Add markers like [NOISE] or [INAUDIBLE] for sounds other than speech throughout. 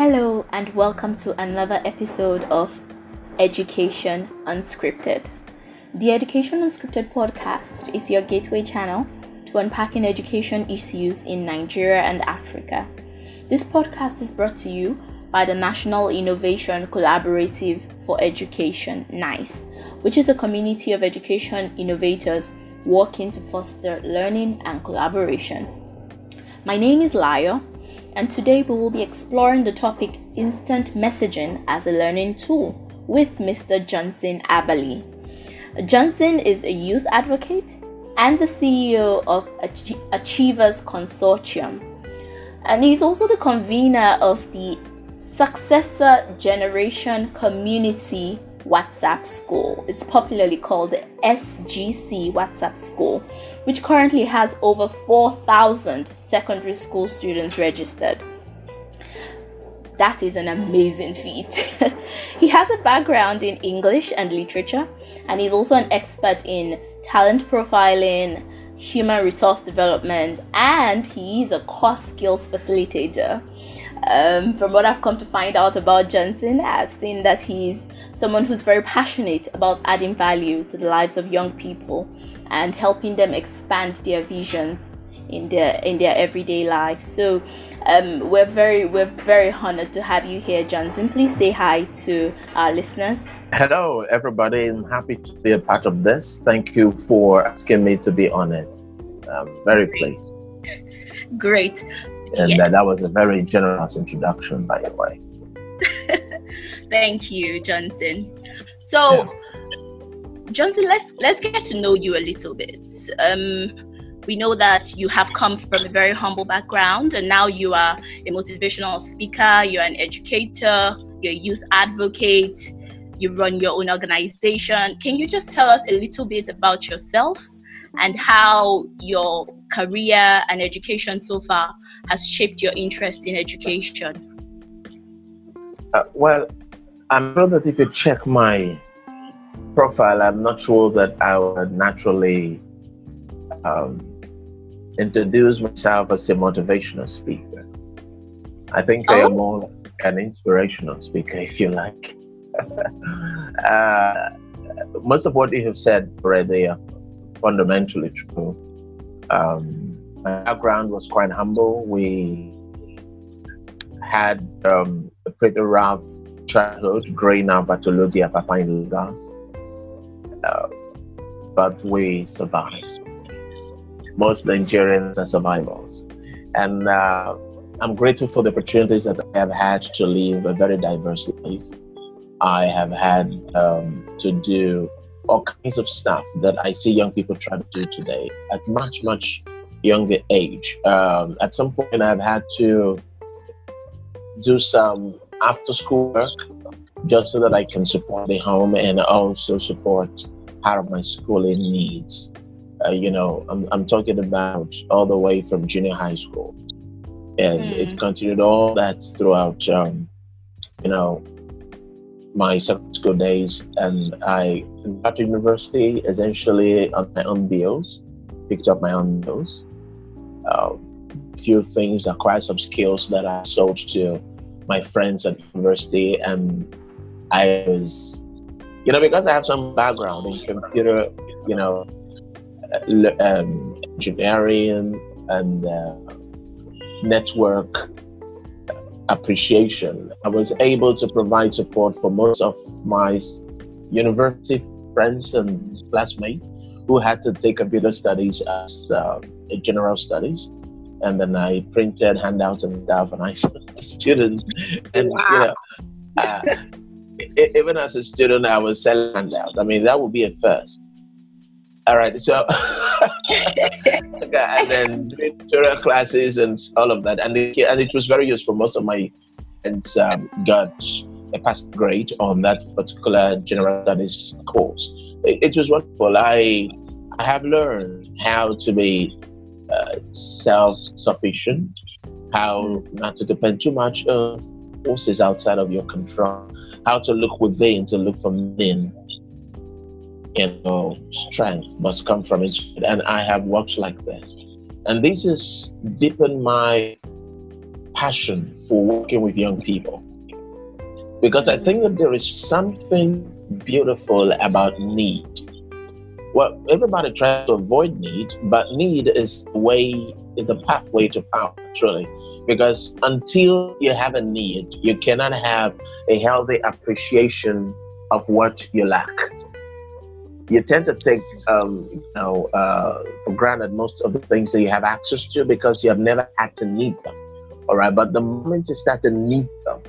Hello, and welcome to another episode of Education Unscripted. The Education Unscripted podcast is your gateway channel to unpacking education issues in Nigeria and Africa. This podcast is brought to you by the National Innovation Collaborative for Education, NICE, which is a community of education innovators working to foster learning and collaboration. My name is Layo, and today we will be exploring the topic instant messaging as a learning tool with Mr. Johnson Abali. Johnson is a youth advocate and the CEO of Achievers Consortium. And he's also the convener of the Successor Generation Community WhatsApp School. It's popularly called the SGC WhatsApp School, which currently has over 4,000 secondary school students registered. That is an amazing feat. [LAUGHS] he has a background in English and literature, and he's also an expert in talent profiling, human resource development, and he is a core skills facilitator. Um, from what I've come to find out about Johnson, I've seen that he's someone who's very passionate about adding value to the lives of young people and helping them expand their visions in their in their everyday life. So um, we're very we're very honored to have you here, Johnson. Please say hi to our listeners. Hello, everybody. I'm happy to be a part of this. Thank you for asking me to be on it. I'm very pleased. Great. And yes. uh, that was a very generous introduction, by the way. [LAUGHS] Thank you, Johnson. So, yeah. Johnson, let's let's get to know you a little bit. Um, we know that you have come from a very humble background, and now you are a motivational speaker. You're an educator. You're a youth advocate. You run your own organization. Can you just tell us a little bit about yourself and how your career and education so far has shaped your interest in education? Uh, well, I'm sure that if you check my profile, I'm not sure that I would naturally um, introduce myself as a motivational speaker. I think oh. I am oh. more an inspirational speaker, [LAUGHS] if you like. [LAUGHS] uh, most of what you have said already are fundamentally true. Um, my background was quite humble. We had um, a pretty rough childhood growing up at Olodi Apapa in Lagos. Uh, but we survived. Most Nigerians are survivors. And uh, I'm grateful for the opportunities that I have had to live a very diverse life. I have had um, to do all kinds of stuff that I see young people try to do today at much, much younger age. Um, at some point, I've had to do some after school work just so that I can support the home and also support part of my schooling needs. Uh, you know, I'm, I'm talking about all the way from junior high school. And mm. it's continued all that throughout, um, you know, my secondary days. And I got to university essentially on my own bills, picked up my own bills. A um, few things, acquired some skills that I sold to my friends at university. And I was, you know, because I have some background in computer, you know, um, engineering and uh, network appreciation. I was able to provide support for most of my university friends and classmates who had to take computer studies as uh, general studies. And then I printed handouts and stuff, and I [LAUGHS] sent to students. And wow. you know, uh, even as a student, I was selling handouts. I mean, that would be a first. All right, so [LAUGHS] and then tutorial classes and all of that, and it, and it was very useful. Most of my friends um, got a pass grade on that particular general studies course. It, it was wonderful. I I have learned how to be uh, self-sufficient, how not to depend too much on forces outside of your control, how to look within to look for meaning. You know, strength must come from it, and I have worked like this, and this has deepened my passion for working with young people because I think that there is something beautiful about need. Well, everybody tries to avoid need, but need is the way, is the pathway to power, truly. Because until you have a need, you cannot have a healthy appreciation of what you lack. You tend to take, um, you know, uh, for granted most of the things that you have access to because you have never had to need them. All right, but the moment you start to need them,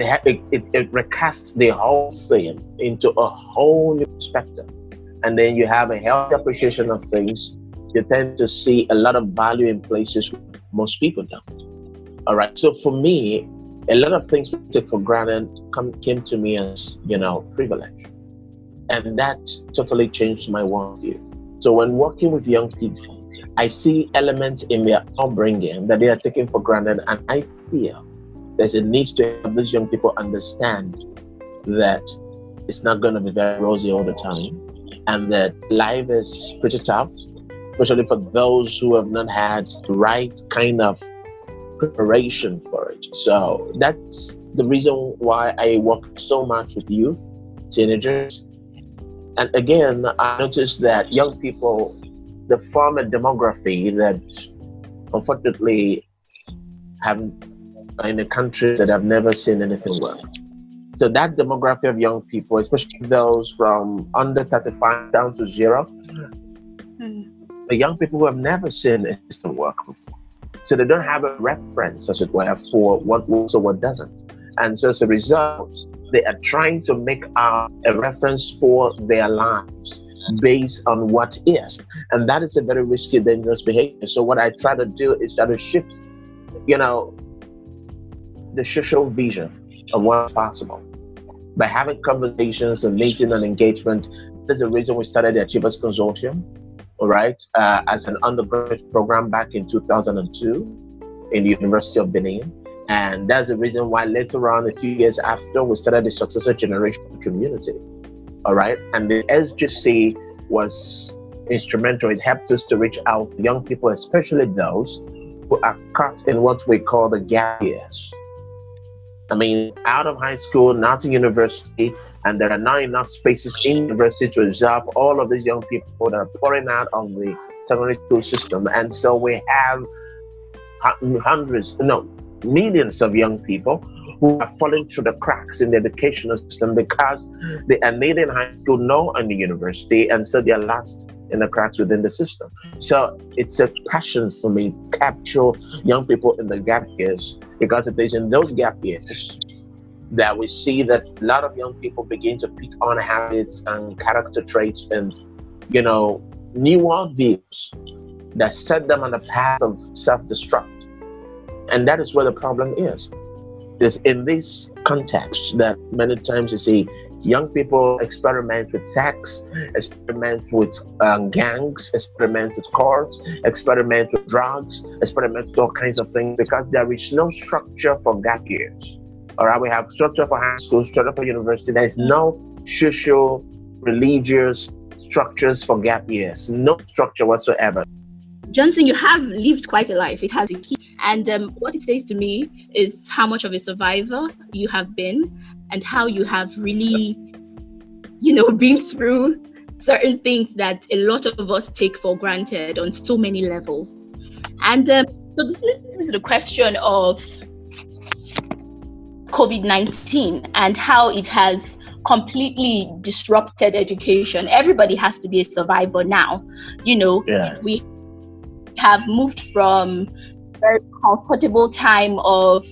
it, it, it recasts the whole thing into a whole new perspective. And then you have a healthy appreciation of things. You tend to see a lot of value in places most people don't. All right. So for me, a lot of things we take for granted come, came to me as, you know, privilege. And that totally changed my worldview. So when working with young people, I see elements in their upbringing that they are taking for granted, and I feel there's a need to have these young people understand that it's not going to be very rosy all the time and that life is pretty tough, especially for those who have not had the right kind of preparation for it. So that's the reason why I work so much with youth, teenagers. And again, I noticed that young people, the form a demography that unfortunately have in a country that have never seen anything work. So that demography of young people, especially those from under 35 down to zero, mm. the young people who have never seen a system work before. So they don't have a reference, as it were, for what works or what doesn't. And so as a result, they are trying to make a reference for their lives based on what is. And that is a very risky, dangerous behavior. So what I try to do is try to shift, you know, the social vision of what's possible. By having conversations and meeting and engagement, there's a reason we started the Achievers Consortium, all right, uh, as an undergraduate program back in 2002 in the University of Benin. And that's the reason why later on, a few years after, we started the Successor Generation Community, all right. And the SGC was instrumental. It helped us to reach out to young people, especially those who are caught in what we call the gap years. I mean, out of high school, not to university, and there are not enough spaces in university to absorb all of these young people that are pouring out of the secondary school system. And so we have hundreds, no, millions of young people who are falling through the cracks in the educational system because they are made in high school, no in the university, and so they are lost in the cracks within the system. So it's a passion for me to capture young people in the gap years because it is in those gap years that we see that a lot of young people begin to pick on habits and character traits and you know new worldviews that set them on the path of self-destruct and that is where the problem is It's in this context that many times you see young people experiment with sex, experiment with um, gangs, experiment with cars, experiment with drugs, experiment with all kinds of things because there is no structure for gap years. All right, we have structure for high school, structure for university. There is no social, religious structures for gap years, no structure whatsoever. Johnson, you have lived quite a life. It has a key. And um, what it says to me is how much of a survivor you have been and how you have really, you know, [LAUGHS] been through certain things that a lot of us take for granted on so many levels. And um, so this leads me to the question of COVID 19 and how it has completely disrupted education. Everybody has to be a survivor now. You know, yes. we have moved from very comfortable time of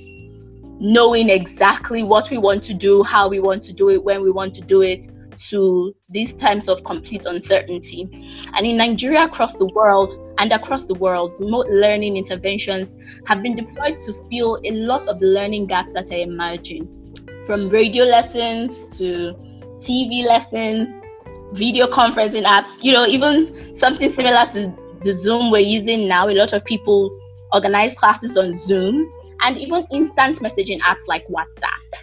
knowing exactly what we want to do, how we want to do it, when we want to do it, to these times of complete uncertainty. And in Nigeria, across the world, and across the world, remote learning interventions have been deployed to fill a lot of the learning gaps that are emerging. From radio lessons to TV lessons, video conferencing apps, you know, even something similar to the Zoom we're using now. A lot of people organize classes on Zoom and even instant messaging apps like WhatsApp.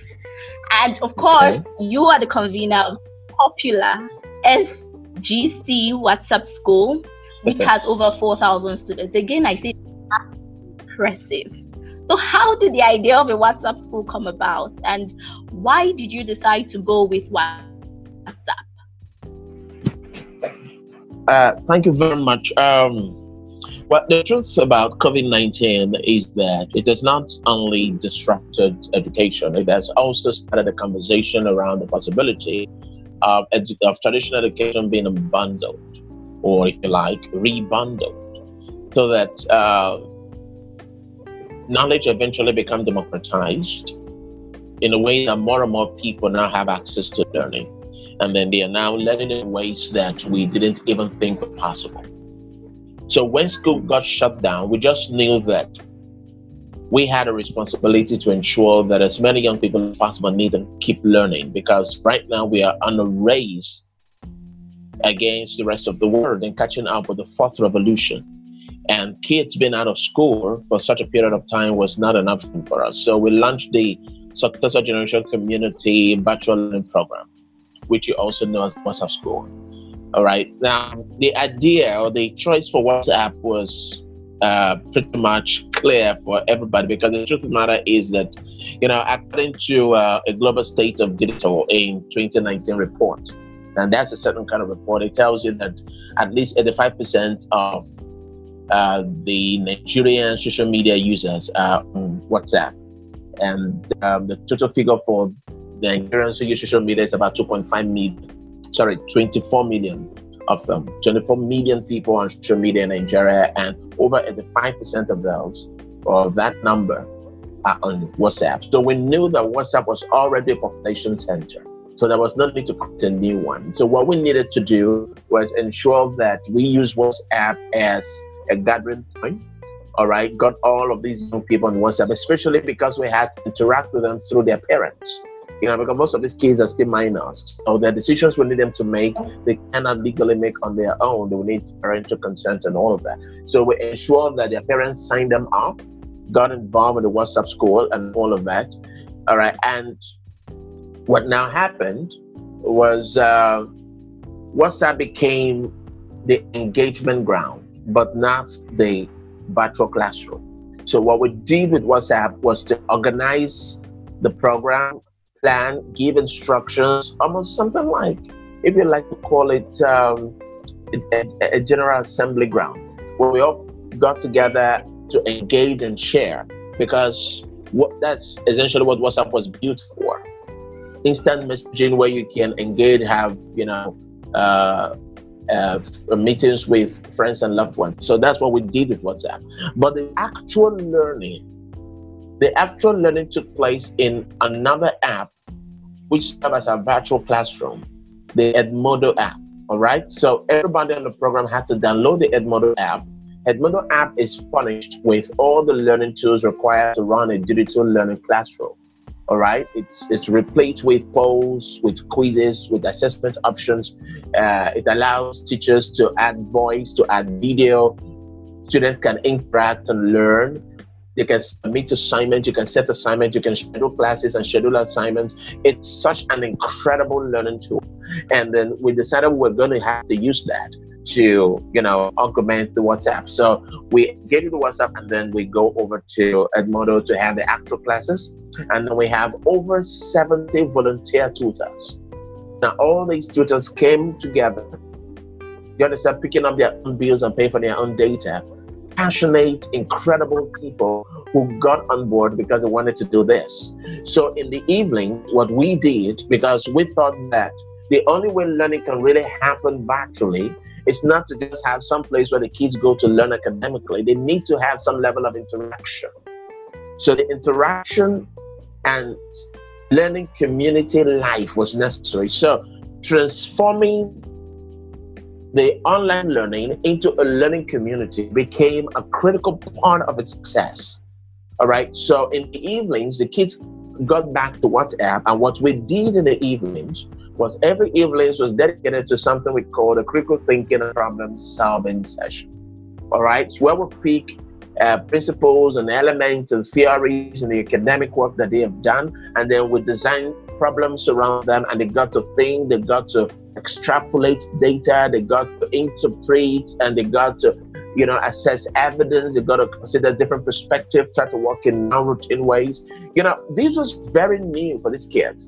And of course, okay. you are the convener of popular SGC WhatsApp School, which okay. has over 4,000 students. Again, I think that's impressive. So, how did the idea of a WhatsApp school come about, and why did you decide to go with WhatsApp? Uh, thank you very much. Um, well, the truth about COVID 19 is that it has not only disrupted education, it has also started a conversation around the possibility of, edu- of traditional education being bundled, or if you like, rebundled, so that uh, knowledge eventually become democratized in a way that more and more people now have access to learning. And then they are now learning in ways that we didn't even think were possible. So when school got shut down, we just knew that we had a responsibility to ensure that as many young people as possible need to keep learning because right now we are on a race against the rest of the world and catching up with the fourth revolution and kids being out of school for such a period of time was not an option for us. So we launched the Successor Generation Community Virtual Learning Program, which you also know as WhatsApp School. All right. Now, the idea or the choice for WhatsApp was uh, pretty much clear for everybody because the truth of the matter is that, you know, according to uh, a global state of digital in 2019 report, and that's a certain kind of report, it tells you that at least 85% of uh, the Nigerian social media users are on WhatsApp. And um, the total figure for Nigerians who use social media is about 2.5 million, sorry, 24 million of them. 24 million people on social media in Nigeria, and over 85% of those, or that number, are on WhatsApp. So we knew that WhatsApp was already a population center. So there was no need to create a new one. So what we needed to do was ensure that we use WhatsApp as a gathering point. All right, got all of these young people on WhatsApp, especially because we had to interact with them through their parents. You know, because most of these kids are still minors. So the decisions we need them to make, they cannot legally make on their own. They will need parental consent and all of that. So we ensure that their parents signed them up, got involved with the WhatsApp school and all of that. All right. And what now happened was uh, WhatsApp became the engagement ground but not the virtual classroom. So what we did with WhatsApp was to organize the program, plan, give instructions, almost something like, if you like to call it, um, a, a general assembly ground, where we all got together to engage and share, because what that's essentially what WhatsApp was built for. Instant messaging where you can engage, have you know. Uh, uh, meetings with friends and loved ones. So that's what we did with WhatsApp. But the actual learning, the actual learning took place in another app, which serves as a virtual classroom, the Edmodo app. All right. So everybody on the program had to download the Edmodo app. Edmodo app is furnished with all the learning tools required to run a digital learning classroom. All right, it's it's replete with polls, with quizzes, with assessment options. Uh, it allows teachers to add voice, to add video. Students can interact and learn. They can submit assignments. You can set assignments. You can schedule classes and schedule assignments. It's such an incredible learning tool. And then we decided we we're going to have to use that to you know augment the WhatsApp. So we get into WhatsApp and then we go over to Edmodo to have the actual classes, and then we have over 70 volunteer tutors. Now all these tutors came together. You understand, picking up their own bills and paying for their own data. Passionate, incredible people who got on board because they wanted to do this. So in the evening, what we did, because we thought that the only way learning can really happen virtually is not to just have some place where the kids go to learn academically. They need to have some level of interaction. So the interaction and learning community life was necessary. So transforming the online learning into a learning community became a critical part of its success. All right. So in the evenings, the kids got back to WhatsApp, and what we did in the evenings was every evening was dedicated to something we call the critical thinking and problem solving session. All right, where we pick uh, principles and elements and theories and the academic work that they have done, and then we design problems around them, and they got to think, they got to extrapolate data, they got to interpret, and they got to you know, assess evidence. You've got to consider different perspectives, try to work in non-routine ways. You know, this was very new for these kids.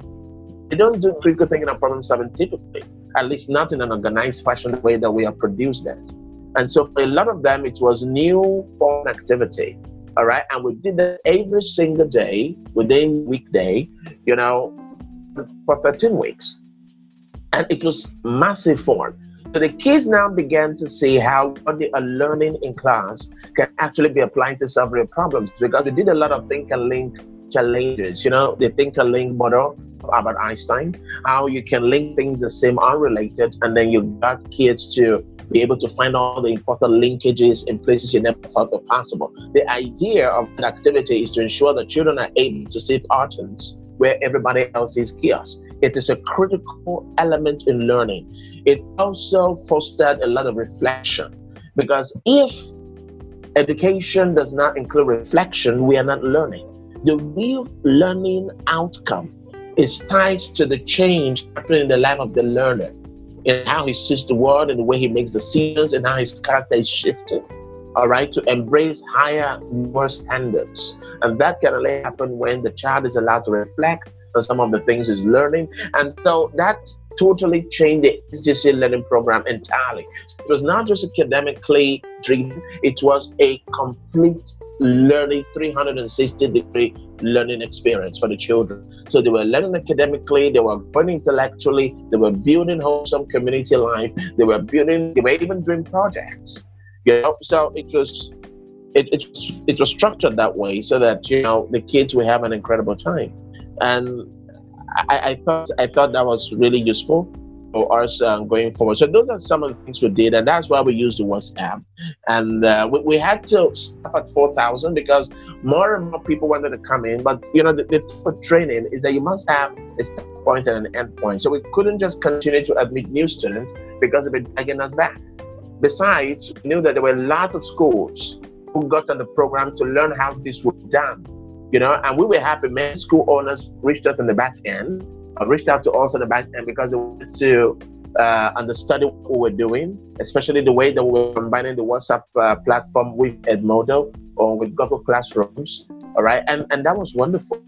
They don't do critical thinking and problem solving typically, at least not in an organized fashion the way that we have produced it. And so for a lot of them, it was new form activity. All right. And we did that every single day within weekday, you know, for 13 weeks. And it was massive fun. So the kids now began to see how what they are learning in class can actually be applied to solve real problems because we did a lot of think and link challenges. You know, the think and link model of Albert Einstein, how you can link things the same unrelated, and then you got kids to be able to find all the important linkages in places you never thought were possible. The idea of an activity is to ensure that children are able to see patterns where everybody else is chaos. It is a critical element in learning. It also fostered a lot of reflection because if education does not include reflection, we are not learning. The real learning outcome is tied to the change happening in the life of the learner in how he sees the world and the way he makes decisions and how his character is shifting. All right, to embrace higher, more standards. And that can only happen when the child is allowed to reflect on some of the things he's learning. And so that totally changed the SGC learning program entirely. It was not just academically driven, it was a complete learning 360 degree learning experience for the children. So they were learning academically, they were learning intellectually, they were building wholesome community life, they were building, they were even doing projects. You know, so it was it, it, it was structured that way so that you know the kids will have an incredible time and I, I thought I thought that was really useful for us um, going forward. So those are some of the things we did, and that's why we used the WhatsApp. And uh, we, we, had to stop at four thousand because more and more people wanted to come in. But you know, the, the training is that you must have a start point and an end point. So we couldn't just continue to admit new students because they'd be dragging us back. Besides, we knew that there were lots of schools who got on the program to learn how this was done you know, and we were happy. Many school owners reached out in the back end, uh, reached out to us in the back end because they wanted to uh, understand what we were doing, especially the way that we were combining the WhatsApp uh, platform with Edmodo or with Google Classrooms. All right, and and that was wonderful.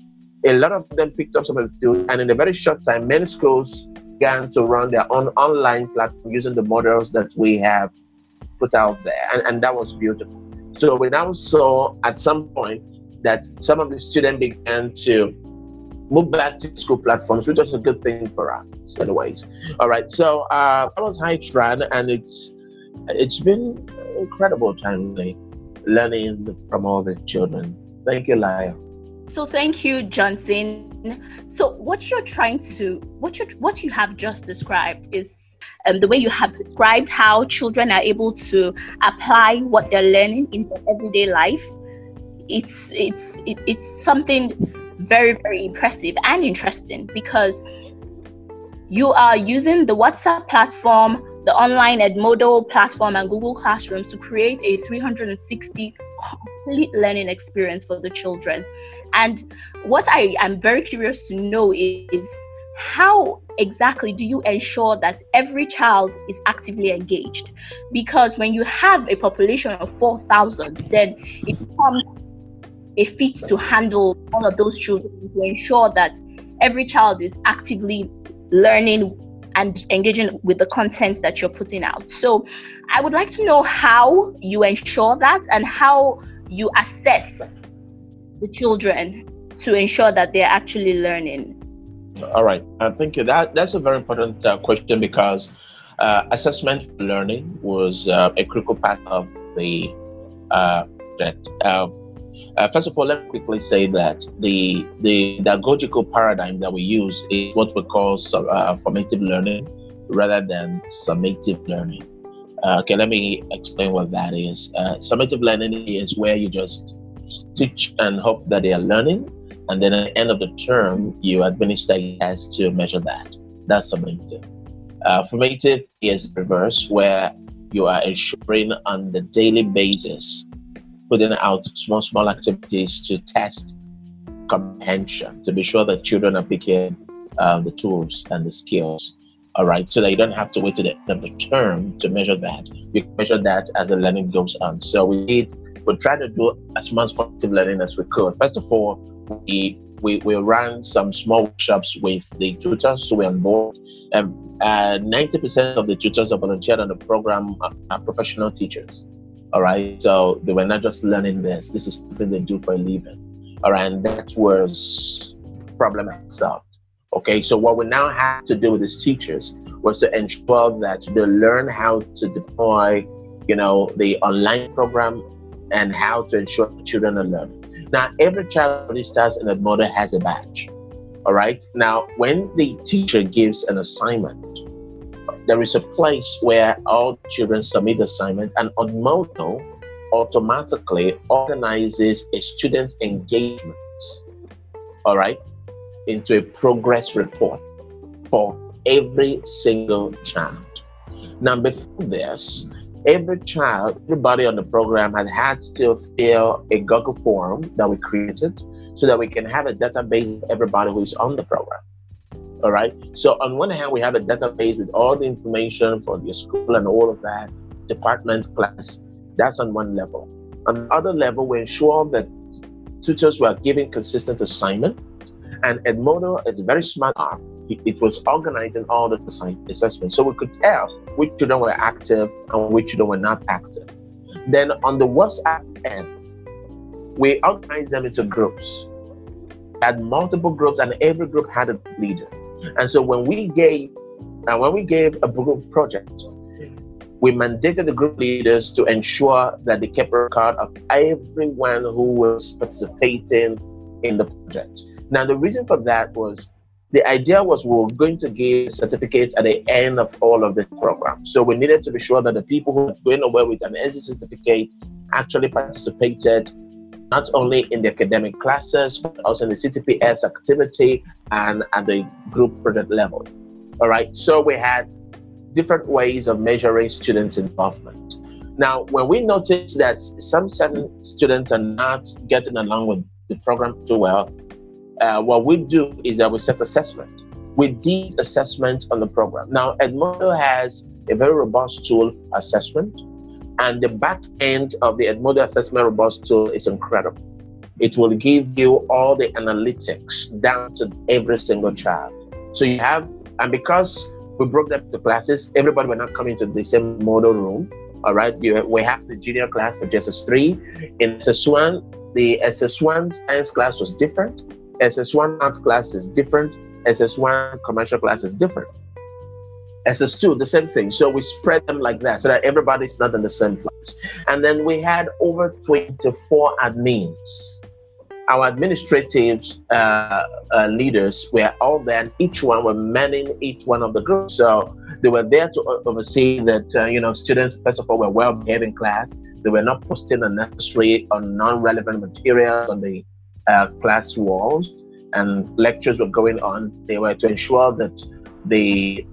A lot of them picked up some of the tools, and in a very short time, many schools began to run their own online platform using the models that we have put out there, and, and that was beautiful. So we now saw at some point that some of the students began to move back to school platforms, which was a good thing for us, anyways. All right, so uh, that was HiTran, and it's it's been incredible time learning from all the children. Thank you, Layo. So thank you, Johnson. So what you're trying to what you what you have just described is um, the way you have described how children are able to apply what they're learning in their everyday life it's it's it, it's something very very impressive and interesting because you are using the WhatsApp platform, the online Edmodo platform, and Google Classrooms to create a 360 complete learning experience for the children. And what I am very curious to know is how exactly do you ensure that every child is actively engaged? Because when you have a population of 4,000, then it becomes a fit to handle all of those children to ensure that every child is actively learning and engaging with the content that you're putting out. So, I would like to know how you ensure that and how you assess the children to ensure that they're actually learning. All right, uh, thank you. That that's a very important uh, question because uh, assessment learning was uh, a critical part of the uh, project. Uh, first of all, let me quickly say that the the pedagogical paradigm that we use is what we call uh, formative learning rather than summative learning. Uh, okay, let me explain what that is. Uh, summative learning is where you just teach and hope that they are learning, and then at the end of the term, you administer tests to measure that. That's summative. Uh, formative is reverse, where you are ensuring on the daily basis putting out small, small activities to test comprehension, to be sure that children are picking uh, the tools and the skills. All right, so that you don't have to wait to the end of the term to measure that. You measure that as the learning goes on. So we did, we tried to do as much formative learning as we could. First of all, we we, we ran some small workshops with the tutors who were on board. Um, uh, 90% of the tutors that volunteered on the program are, are, professional teachers. All right. So they were not just learning this, this is something they do for a living. All right. And that was problem solved. Okay. So what we now have to do with these teachers was to ensure that they learn how to deploy, you know, the online program and how to ensure children are learning. Now, every child starts in mother has a badge. All right. Now, when the teacher gives an assignment, there is a place where all children submit assignment, and Edmodo automatically organizes a student engagement. All right, into a progress report for every single child. Now, before this, every child, everybody on the program had had to fill a Google form that we created so that we can have a database of everybody who is on the program. All right. So on one hand, we have a database with all the information for the school and all of that, department, class. That's on one level. On the other level, we ensure that tutors were giving consistent assignment. And Edmodo is a very smart app it was organizing all the assessments. So we could tell which children were active and which children were not active. Then on the WhatsApp end, we organized them into groups. Had multiple groups, and every group had a leader. Mm. And so when we gave, and when we gave a group project, we mandated the group leaders to ensure that they kept record of everyone who was participating in the project. Now, the reason for that was the idea was we were going to give certificates at the end of all of the program. So we needed to be sure that the people who were going away with an SC certificate actually participated not only in the academic classes, but also in the CTPS activity and at the group project level. All right. So we had different ways of measuring students' involvement. Now, when we noticed that some certain students are not getting along with the program too well, uh, what we do is that we set assessment. We did assessment on the program. Now, Edmodo has a very robust tool for assessment, and the back end of the Edmodo assessment robust tool is incredible. It will give you all the analytics down to every single child. So you have, and because we broke them to classes, everybody will not come into the same model room. All right, you, we have the junior class for SS3. In SS1, the SS1 science class was different SS1 art class is different, SS1 commercial class is different. SS2, the same thing. So we spread them like that so that everybody's not in the same place. And then we had over 24 admins. Our administrative uh, uh, leaders were all there, and each one were manning each one of the groups. So they were there to oversee that, uh, you know, students, first of all, were well behaved in class. They were not posting unnecessary or non relevant materials on the uh, class walls and lectures were going on. They were to ensure that the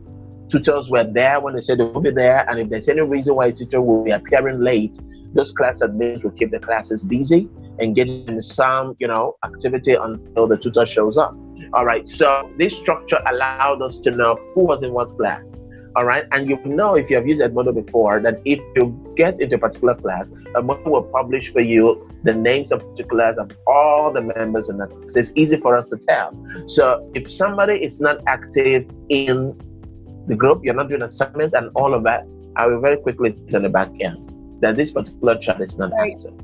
tutors were there when they said they will be there. And if there's any reason why a teacher will be appearing late, those class admins will keep the classes busy and get them some, you know, activity until the tutor shows up. All right. So this structure allowed us to know who was in what class. All right. And you know, if you have used Edmodo before, that if you get into a particular class, Edmodo will publish for you the names of particulars of all the members in that class. It's easy for us to tell. So if somebody is not active in the group, you're not doing assignments and all of that, I will very quickly tell the back end that this particular child is not right. active.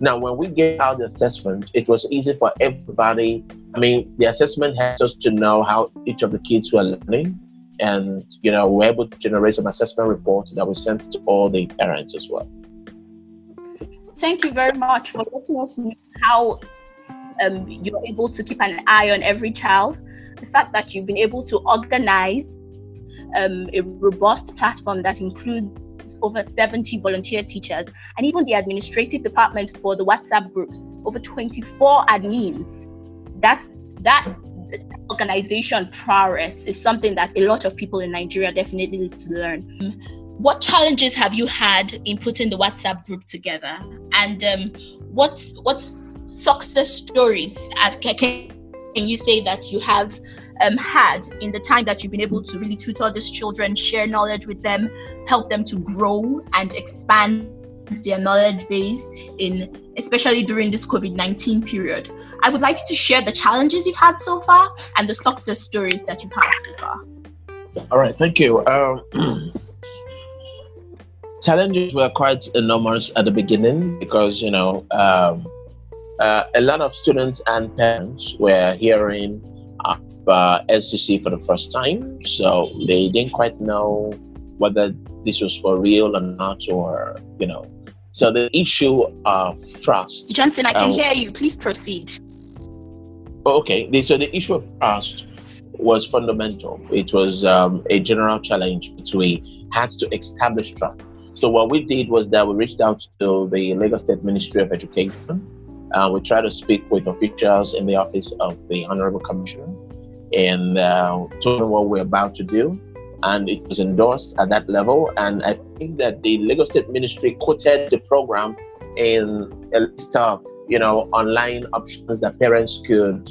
Now, when we gave out the assessment, it was easy for everybody. I mean, the assessment helps us to know how each of the kids were learning and you know we're able to generate some assessment reports that we sent to all the parents as well thank you very much for letting us know how um, you're able to keep an eye on every child the fact that you've been able to organize um, a robust platform that includes over 70 volunteer teachers and even the administrative department for the whatsapp groups over 24 admins that that organization prowess is something that a lot of people in Nigeria definitely need to learn. What challenges have you had in putting the WhatsApp group together? And um, what's what's success stories? Can, can you say that you have um, had in the time that you've been able to really tutor these children, share knowledge with them, help them to grow and expand their knowledge base in especially during this COVID-19 period. I would like you to share the challenges you've had so far and the success stories that you've had so far. All right, thank you. Um, [CLEARS THROAT] challenges were quite enormous at the beginning because you know um, uh, a lot of students and parents were hearing uh, SGC for the first time, so they didn't quite know whether this was for real or not, or you know. So the issue of trust. Johnson, I can um, hear you. Please proceed. Okay, so the issue of trust was fundamental. It was um, a general challenge which we had to establish trust. So what we did was that we reached out to the Lagos State Ministry of Education. Uh, we tried to speak with officials in the office of the Honorable Commissioner and uh, told them what we're about to do. And it was endorsed at that level. And I think that the Lagos State Ministry quoted the program in a list of, you know, online options that parents could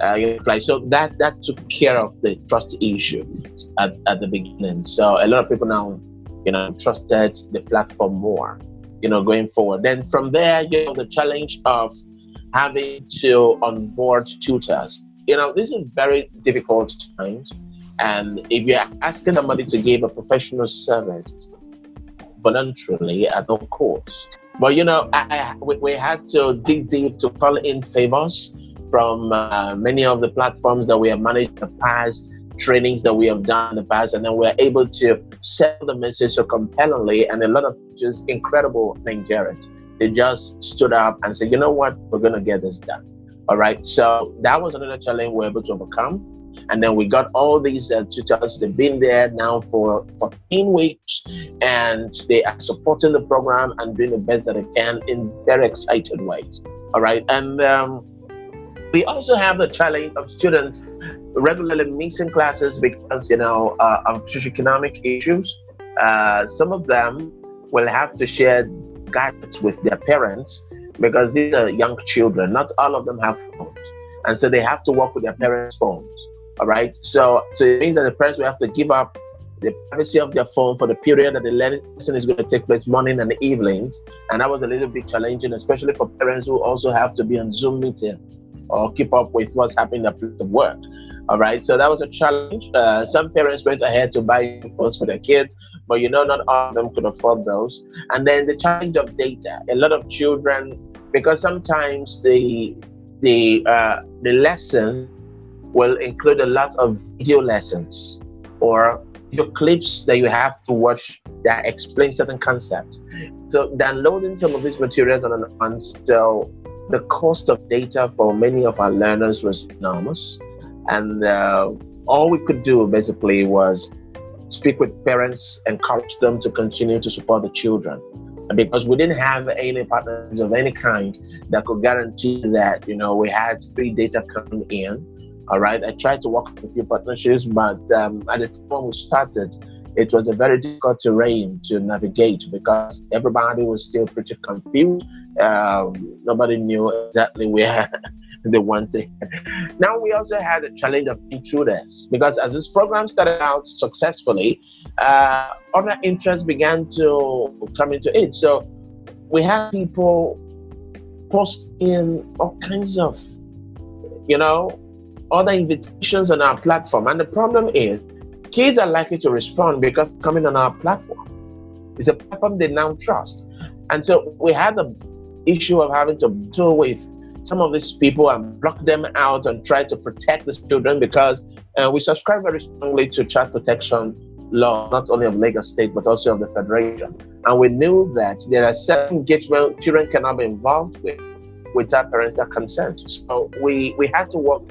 uh, apply. So that that took care of the trust issue at, at the beginning. So a lot of people now, you know, trusted the platform more, you know, going forward. Then from there, you know, the challenge of having to onboard tutors. You know, this is very difficult times. And if you're asking somebody to give a professional service voluntarily at no cost, but you know, I, I, we, had to dig deep to call in favors from uh, many of the platforms that we have managed in the past, trainings that we have done in the past, and then we're able to sell the message so compellingly. And a lot of just incredible Nigerians, they just stood up and said, you know what, we're going to get this done. All right. So that was another challenge we we're able to overcome. And then we got all these uh, tutors. They've been there now for 14 weeks and they are supporting the program and doing the best that they can in very excited ways. All right. And um, we also have the challenge of students regularly missing classes because, you know, uh, of socioeconomic issues. Uh, some of them will have to share gadgets with their parents because these are young children. Not all of them have phones. And so they have to work with their parents' phones. All right. So, so it means that the parents will have to give up the privacy of their phone for the period that the lesson is going to take place morning and evenings. And that was a little bit challenging, especially for parents who also have to be on Zoom meetings or keep up with what's happening at work. All right, so that was a challenge. Uh, some parents went ahead to buy phones for their kids, but you know, not all of them could afford those. And then the challenge of data. A lot of children, because sometimes the the uh, the lesson will include a lot of video lessons or video clips that you have to watch that explain certain concepts. So downloading some of these materials on an on still the cost of data for many of our learners was enormous. And uh, all we could do basically was speak with parents, encourage them to continue to support the children. Because we didn't have any partners of any kind that could guarantee that, you know, we had free data coming in. All right. I tried to work with a few partnerships, but um, at the time we started, it was a very difficult terrain to navigate because everybody was still pretty confused um, nobody knew exactly where [LAUGHS] they wanted. Now we also had a challenge of intruders because as this program started out successfully, uh, other interests began to come into it. So we had people post in all kinds of, you know, other invitations on our platform. And the problem is, kids are likely to respond because coming on our platform. It's a platform they now trust. And so we had the issue of having to deal with some of these people and block them out and try to protect the children because uh, we subscribe very strongly to child protection law, not only of Lagos State, but also of the Federation. And we knew that there are certain engagements children cannot be involved with without parental consent. So we, we had to work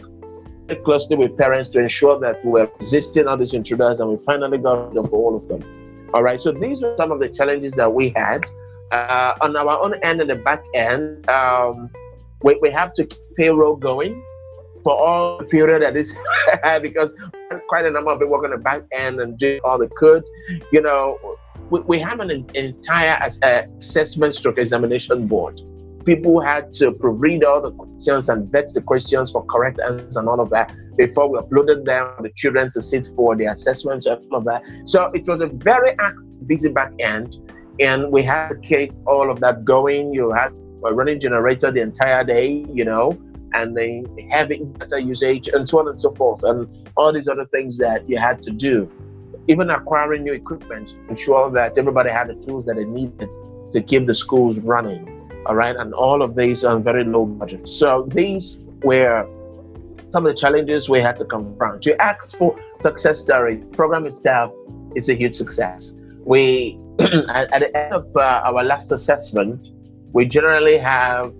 closely with parents to ensure that we were resisting all these intruders and we finally got rid of all of them. All right, so these are some of the challenges that we had uh, on our own end and the back end, um, we, we have to keep payroll going for all the period that is [LAUGHS] because quite a number of people work on the back end and do all the code. You know, we, we have an entire assessment stroke examination board. people had to proofread all the questions and vet the questions for correct answers and all of that before we uploaded them for the children to sit for the assessments and all of that. So it was a very busy back end, and we had to keep all of that going. You had running generator the entire day, you know, and then heavy data usage and so on and so forth, and all these other things that you had to do. Even acquiring new equipment ensure that everybody had the tools that they needed to keep the schools running. All right, and all of these on very low budget. So these were some of the challenges we had to confront. To ask for success story, program itself is a huge success. We [CLEARS THROAT] at, at, the end of uh, our last assessment, we generally have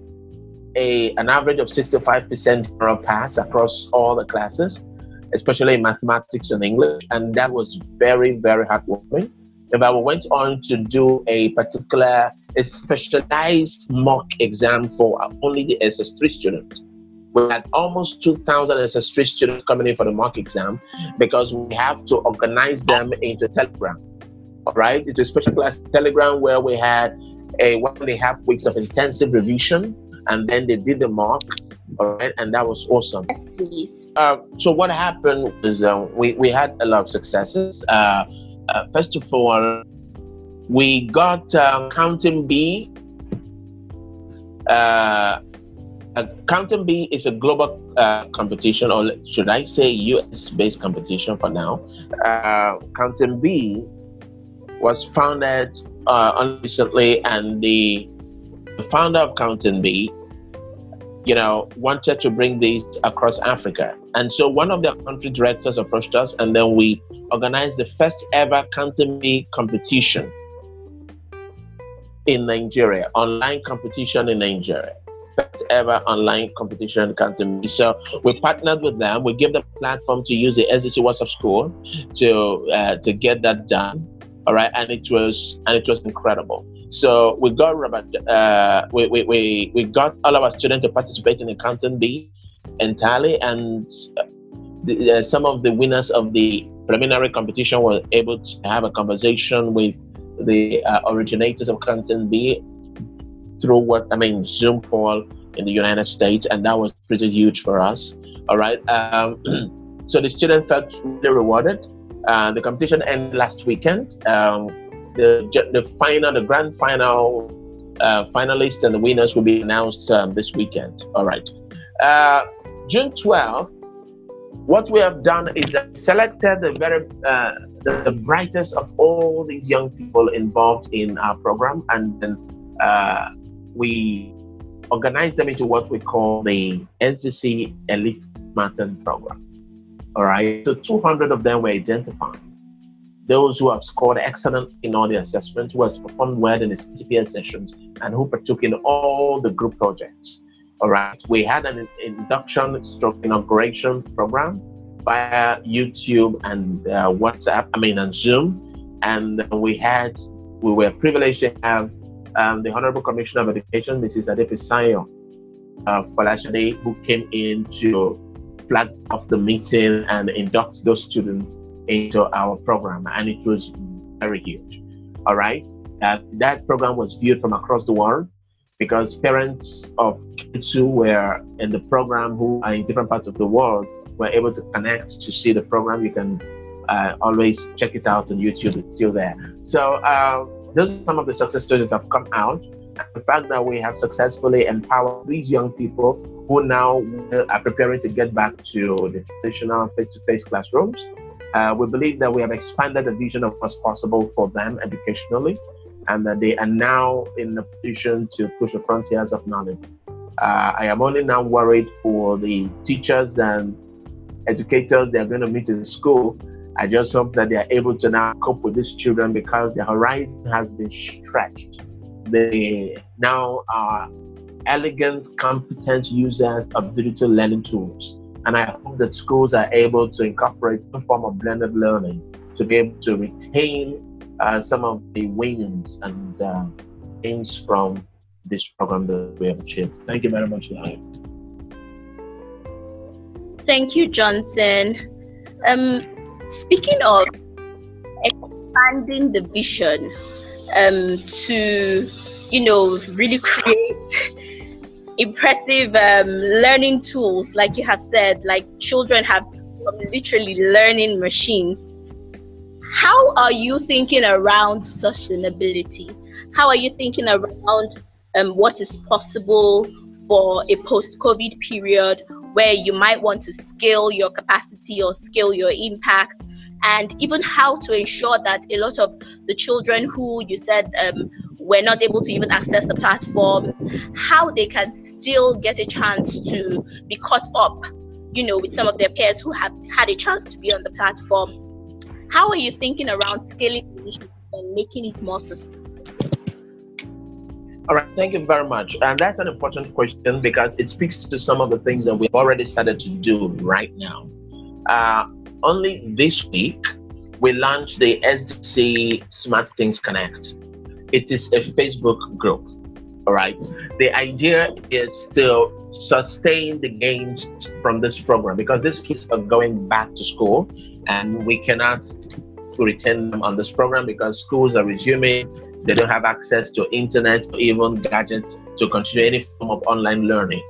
a an average of 65% general pass across all the classes, especially in mathematics and English, and that was very very heartwarming. If I went on to do a particular a specialized mock exam for only the SS3 students. We had almost 2,000 SS3 students coming in for the mock exam because we have to organize them into Telegram. Right, it's a special class Telegram where we had a one and a half weeks of intensive revision, and then they did the mock. All right, and that was awesome. Yes, please. Uh, so what happened was uh, we we had a lot of successes. Uh, uh first of all, we got uh, Counting Bee. Uh, Counting Bee is a global uh, competition, or should I say US based competition for now. Uh, Counting Bee was founded uh, recently, and the, founder of Counting Bee you know, wanted to bring this across Africa. And so one of the country directors approached us, and then we organized the first ever Counting Bee competition in Nigeria, online competition in Nigeria. First ever online competition Counting. So we partnered with them. We gave them platform to use the SDC WhatsApp School to uh, to get that done. All right, and it was and it was incredible. So we got Robert, uh, we, we, we, we got all of our students to participate in the Counting Bee entirely, and the, uh, some of the winners of the preliminary competition were able to have a conversation with the uh, originators of Counting Bee through what I mean Zoom call in the United States, and that was pretty huge for us. All right, um, [CLEARS THROAT] so the students felt really rewarded. Uh, the competition ended last weekend. Um, the the final, the grand final uh, finalists and the winners will be announced um, this weekend. All right, uh, June twelfth. What we have done is selected the very uh, the, the, brightest of all these young people involved in our program, and then uh, we organize them into what we call the SDC Elite Smarten program. All right, so 200 of them were identified. Those who have scored excellent in all the assessments, who has performed well in the CTPS sessions, and who partook in all the group projects. All right, we had an induction stroke inauguration program via YouTube and uh, WhatsApp, I mean, and Zoom. And we had, we were privileged to have um, the Honorable Commissioner of Education, Mrs. Adefisayo uh, Folasade, who came in to flag off the meeting and induct those students into our program. And it was very huge. All right. Uh, that program was viewed from across the world because parents of kids who were in the program who are in different parts of the world were able to connect to see the program, you can uh, always check it out on YouTube. It's still there. So uh, those are some of the success stories that have come out. The fact that we have successfully empowered these young people who now are preparing to get back to the traditional face-to-face classrooms. Uh, we believe that we have expanded the vision of what's possible for them educationally, and that they are now in a position to push the frontiers of knowledge. Uh, I am only now worried for the teachers and educators they're going to meet in school. I just hope that they are able to now cope with these children because the horizon has been stretched. They now are elegant, competent users of digital learning tools. And I hope that schools are able to incorporate some form of blended learning to be able to retain uh, some of the wins and uh, from this program that we have achieved. Thank you very much, Lion. Thank you, Johnson. Um, speaking of expanding the vision um, to, you know, really create impressive um, learning tools, like you have said, like children have literally learning machines. How are you thinking around sustainability? How are you thinking around um, what is possible for a post COVID period where you might want to scale your capacity or scale your impact? And even how to ensure that a lot of the children who you said um, were not able to even access the platform, how they can still get a chance to be caught up, you know, with some of their peers who have had a chance to be on the platform. How are you thinking around scaling and making it more sustainable? All right, thank you very much. And that's an important question because it speaks to some of the things that we've already started to do right now. Uh, only this week, we launched the SDC Smart Things Connect. It is a Facebook group. All right. The idea is to sustain the gains from this program because these kids are going back to school and we cannot retain them on this program because schools are resuming they don't have access to internet or even gadgets to continue any form of online learning.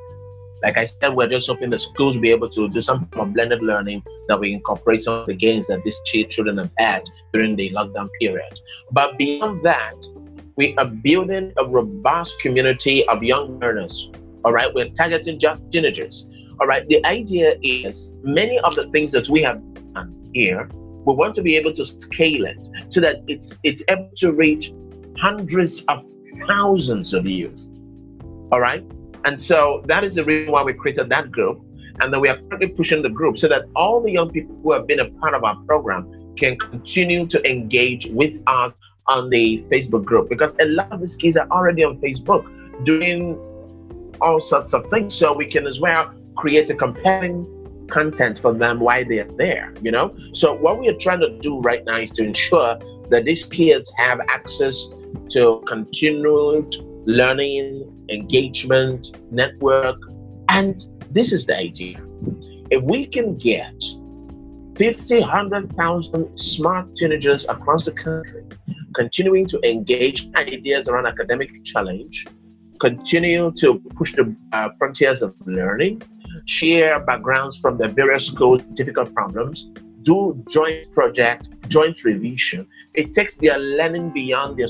Like I said, we're just hoping the schools will be able to do some of blended learning that we incorporate some of the gains that these children have had during the lockdown period. But beyond that, we are building a robust community of young learners. All right, we're targeting just teenagers. All right, the idea is many of the things that we have done here, we want to be able to scale it so that it's it's able to reach hundreds of thousands of youth. All right. And so that is the reason why we created that group. And then we are currently pushing the group so that all the young people who have been a part of our program can continue to engage with us on the Facebook group because a lot of these kids are already on Facebook doing all sorts of things. So we can as well create a compelling content for them while they are there, you know? So what we are trying to do right now is to ensure that these kids have access to continued learning, engagement, network. And this is the idea. If we can get 50, 100,000 smart teenagers across the country continuing to engage ideas around academic challenge, continue to push the uh, frontiers of learning, share backgrounds from the various schools, difficult problems, do joint project, joint revision, it takes their learning beyond their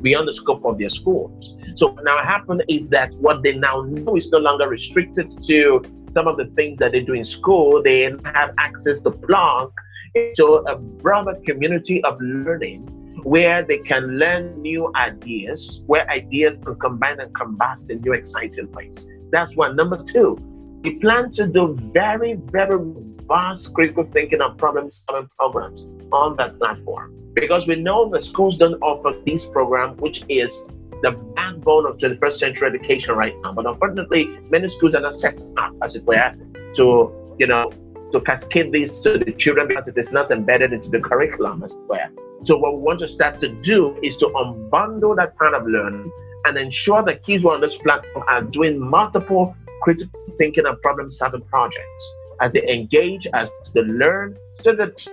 beyond the scope of their schools. So what now happened is that what they now know is no longer restricted to some of the things that they do in school. They have access to plug into a broader community of learning where they can learn new ideas, where ideas can combine and combust in new exciting ways. That's one. Number two, we plan to do very, very vast critical thinking and problem solving programs on that platform because we know the schools don't offer this program, which is the backbone of 21st century education right now. But unfortunately, many schools are not set up, as it were, to you know to cascade this to the children because it is not embedded into the curriculum, as it were. So what we want to start to do is to unbundle that kind of learning and ensure that kids who are on this platform are doing multiple critical thinking and problem solving projects as they engage, as they learn, so that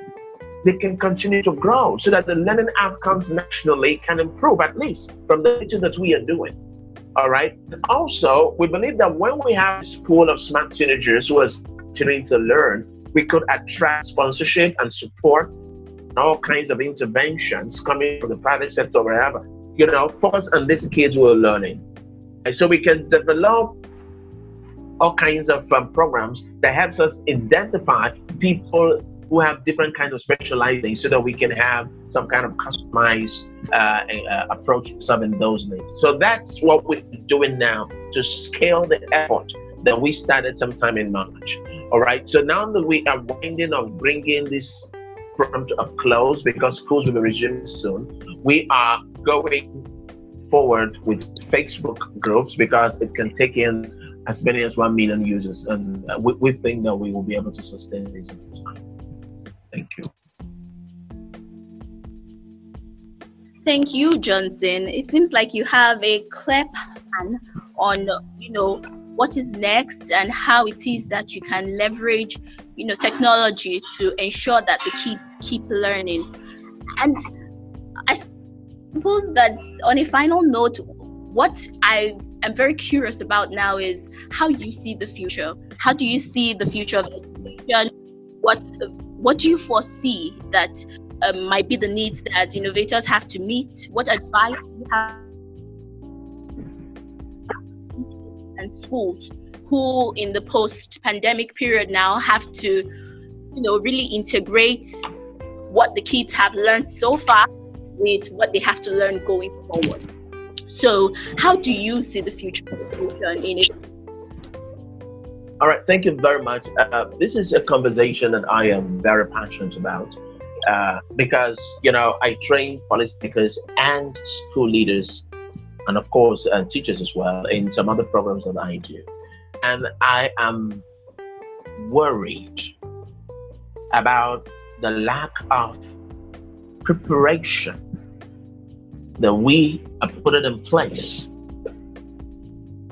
they can continue to grow, so that the learning outcomes nationally can improve, at least from the little that we are doing. All right. Also, we believe that when we have a school of smart teenagers who are continuing to learn, we could attract sponsorship and support all kinds of interventions coming from the private sector, wherever, you know, focus on these kids who are learning. And so we can develop all kinds of um, programs that helps us identify people who have different kinds of specializing so that we can have some kind of customized uh, uh, approach to solving those needs. So that's what we're doing now to scale the effort that we started sometime in March. All right. So now that we are winding up bringing this program to a close because schools will be resuming soon, we are going forward with Facebook groups because it can take in as many as 1 million users. And uh, we, we, think that we will be able to sustain this over time. Thank you. Thank you, Johnson. It seems like you have a clear plan on, you know, what is next and how it is that you can leverage, you know, technology to ensure that the kids keep learning. And suppose that on a final note, what I am very curious about now is how you see the future. How do you see the future of education? What what do you foresee that um, might be the needs that innovators have to meet? What advice do you have? And schools who, in the post-pandemic period now, have to, you know, really integrate what the kids have learned so far with what they have to learn going forward. So, how do you see the future of education in it? All right, thank you very much. Uh, this is a conversation that I am very passionate about uh, because, you know, I train policymakers and school leaders, and of course, uh, teachers as well, in some other programs that I do. And I am worried about the lack of preparation that we are putting in place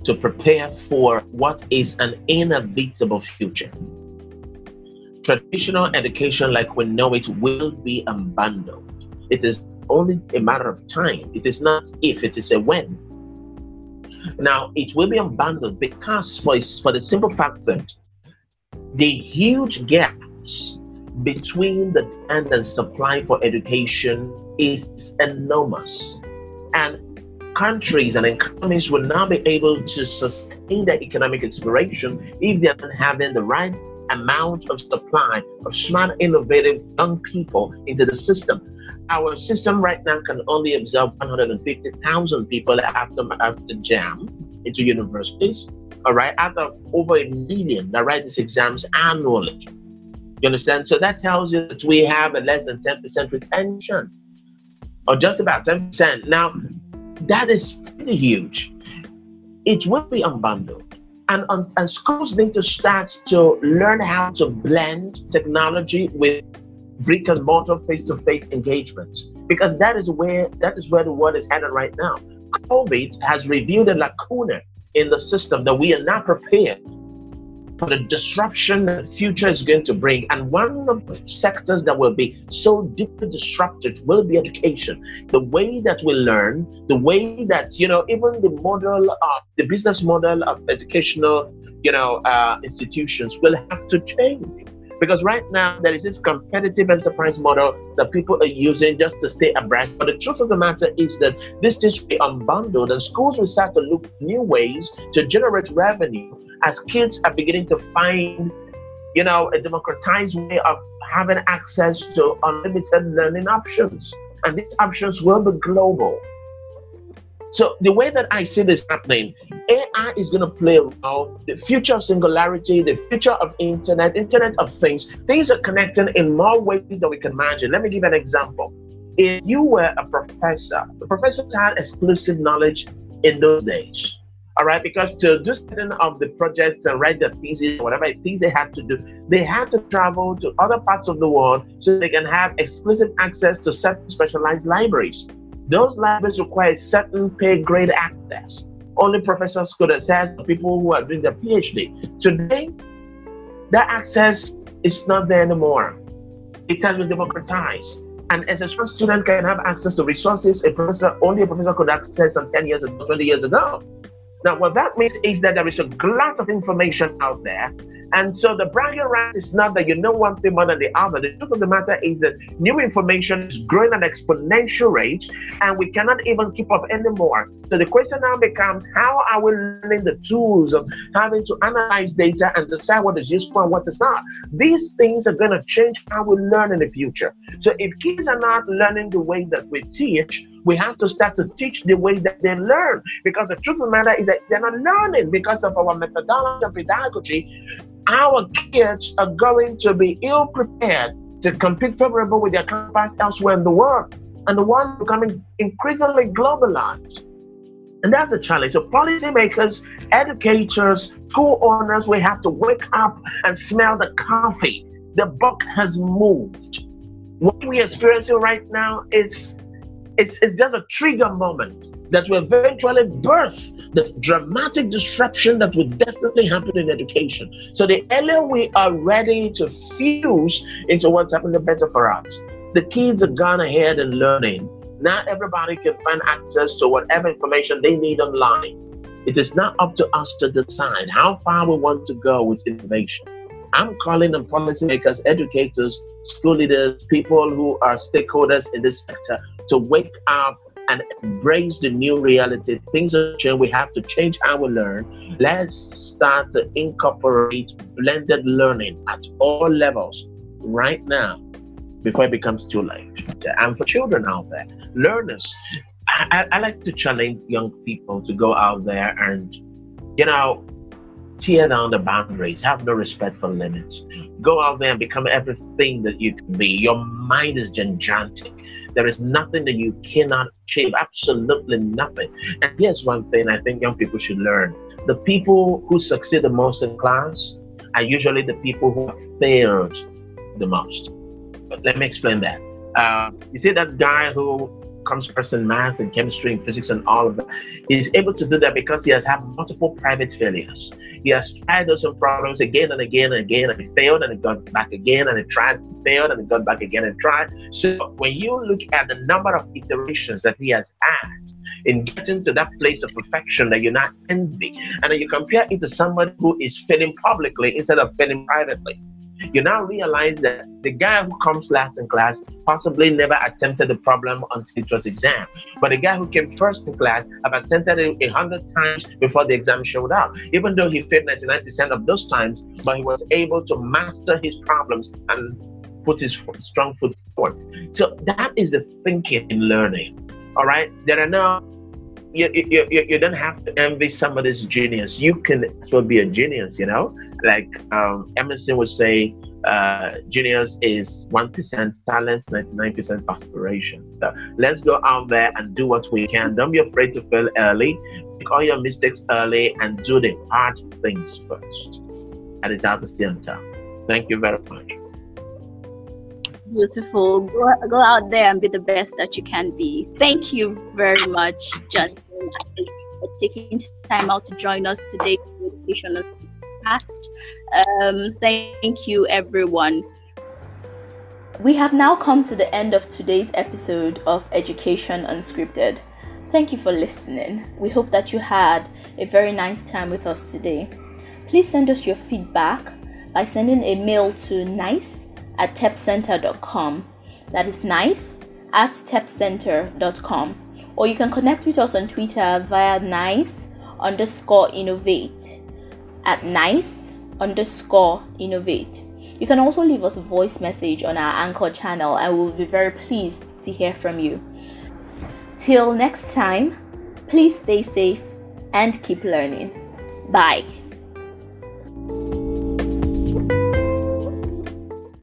to prepare for what is an inevitable future. Traditional education, like we know it, will be abandoned. It is only a matter of time. It is not if, it is a when. Now, it will be abandoned because, for, for the simple fact that the huge gaps between the demand and supply for education is enormous. And countries and economies will now be able to sustain their economic exploration if they're not having the right amount of supply of smart, innovative young people into the system. Our system right now can only absorb 150,000 people after, after JAMB into universities, all right, out of over a million that write these exams annually. You understand? So that tells you that we have a less than 10% retention, or just about 10%. Now, that is huge. It will be unbundled. And, um, and schools need to start to learn how to blend technology with brick and mortar face-to-face engagement because that is where that is where the world is headed right now. COVID has revealed a lacuna in the system that we are not prepared for the disruption the future is going to bring. And one of the sectors that will be so deeply disrupted will be education. The way that we learn, the way that, you know, even the model of the business model of educational, you know, uh, institutions will have to change. Because right now there is this competitive enterprise model that people are using just to stay abreast. But the truth of the matter is that this things will be unbundled and schools will start to look for new ways to generate revenue as kids are beginning to find, you know, a democratized way of having access to unlimited learning options. And these options will be global. So the way that I see this happening, AI is going to play a role. The future of singularity, the future of internet, internet of things, things are connecting in more ways than we can imagine. Let me give an example. If you were a professor, the professors had exclusive knowledge in those days. All right, because to do certain of the projects and write the thesis, whatever things they had to do, they had to travel to other parts of the world so they can have exclusive access to certain specialized libraries. Those libraries require certain pay grade access. Only professors could access the people who are doing their PhD. Today, that access is not there anymore. It has been democratized. And as a student can have access to resources a professor only a professor could access some 10 years ago, 20 years ago. Now, what that means is that there is a glut of information out there and so the bragging right is not that you know one thing more than the other. The truth of the matter is that new information is growing at an exponential rate and we cannot even keep up anymore. So the question now becomes how are we learning the tools of having to analyze data and decide what is useful and what is not? These things are going to change how we learn in the future. So if kids are not learning the way that we teach, we have to start to teach the way that they learn because the truth of the matter is that they're not learning because of our methodology and pedagogy our kids are going to be ill prepared to compete favorably with their counterparts elsewhere in the world. And the world becoming increasingly globalized. And that's a challenge. So policymakers, educators, school owners, we have to wake up and smell the coffee. The book has moved. What we're experiencing right now is it's, it's just a trigger moment that will eventually burst the dramatic disruption that will definitely happen in education. So the earlier we are ready to fuse into what's happening, the better for us. The kids have gone ahead and learning. Not everybody can find access to whatever information they need online. It is not up to us to decide how far we want to go with innovation. I'm calling on policymakers, educators, school leaders, people who are stakeholders in this sector to wake up and embrace the new reality. Things are changing. We have to change how we learn. Let's start to incorporate blended learning at all levels right now before it becomes too late. And for children out there, learners, I, I like to challenge young people to go out there and, you know, tear down the boundaries, have no respect for limits. Go out there and become everything that you can be. Your mind is gigantic. There is nothing that you cannot achieve, absolutely nothing. And here's one thing I think young people should learn the people who succeed the most in class are usually the people who have failed the most. But let me explain that. Uh, you see that guy who comes first in math and chemistry and physics and all of that. He's able to do that because he has had multiple private failures. He has tried those problems again and again and again, and failed and got back again, and he tried, and failed, and got back again and tried. So when you look at the number of iterations that he has had in getting to that place of perfection that you're not envy, and then you compare it to somebody who is failing publicly instead of failing privately you now realize that the guy who comes last in class possibly never attempted the problem until it was exam. But the guy who came first in class have attempted it a hundred times before the exam showed up. Even though he failed 99% of those times, but he was able to master his problems and put his strong foot forward. So that is the thinking in learning. All right. There are now you, you, you, you don't have to envy somebody's genius. You can as well be a genius, you know? Like um, Emerson would say, uh, genius is 1% talent, 99% aspiration. So let's go out there and do what we can. Don't be afraid to fail early. Make all your mistakes early and do the hard things first. And it's how to stay on top. Thank you very much. Beautiful. Go, go out there and be the best that you can be. Thank you very much, Justin, for taking time out to join us today. Educational past. Um, thank you, everyone. We have now come to the end of today's episode of Education Unscripted. Thank you for listening. We hope that you had a very nice time with us today. Please send us your feedback by sending a mail to nice at tepcenter.com. That is nice at tepcenter.com. Or you can connect with us on Twitter via nice underscore innovate at nice underscore innovate. You can also leave us a voice message on our Anchor channel and we'll be very pleased to hear from you. Till next time, please stay safe and keep learning. Bye.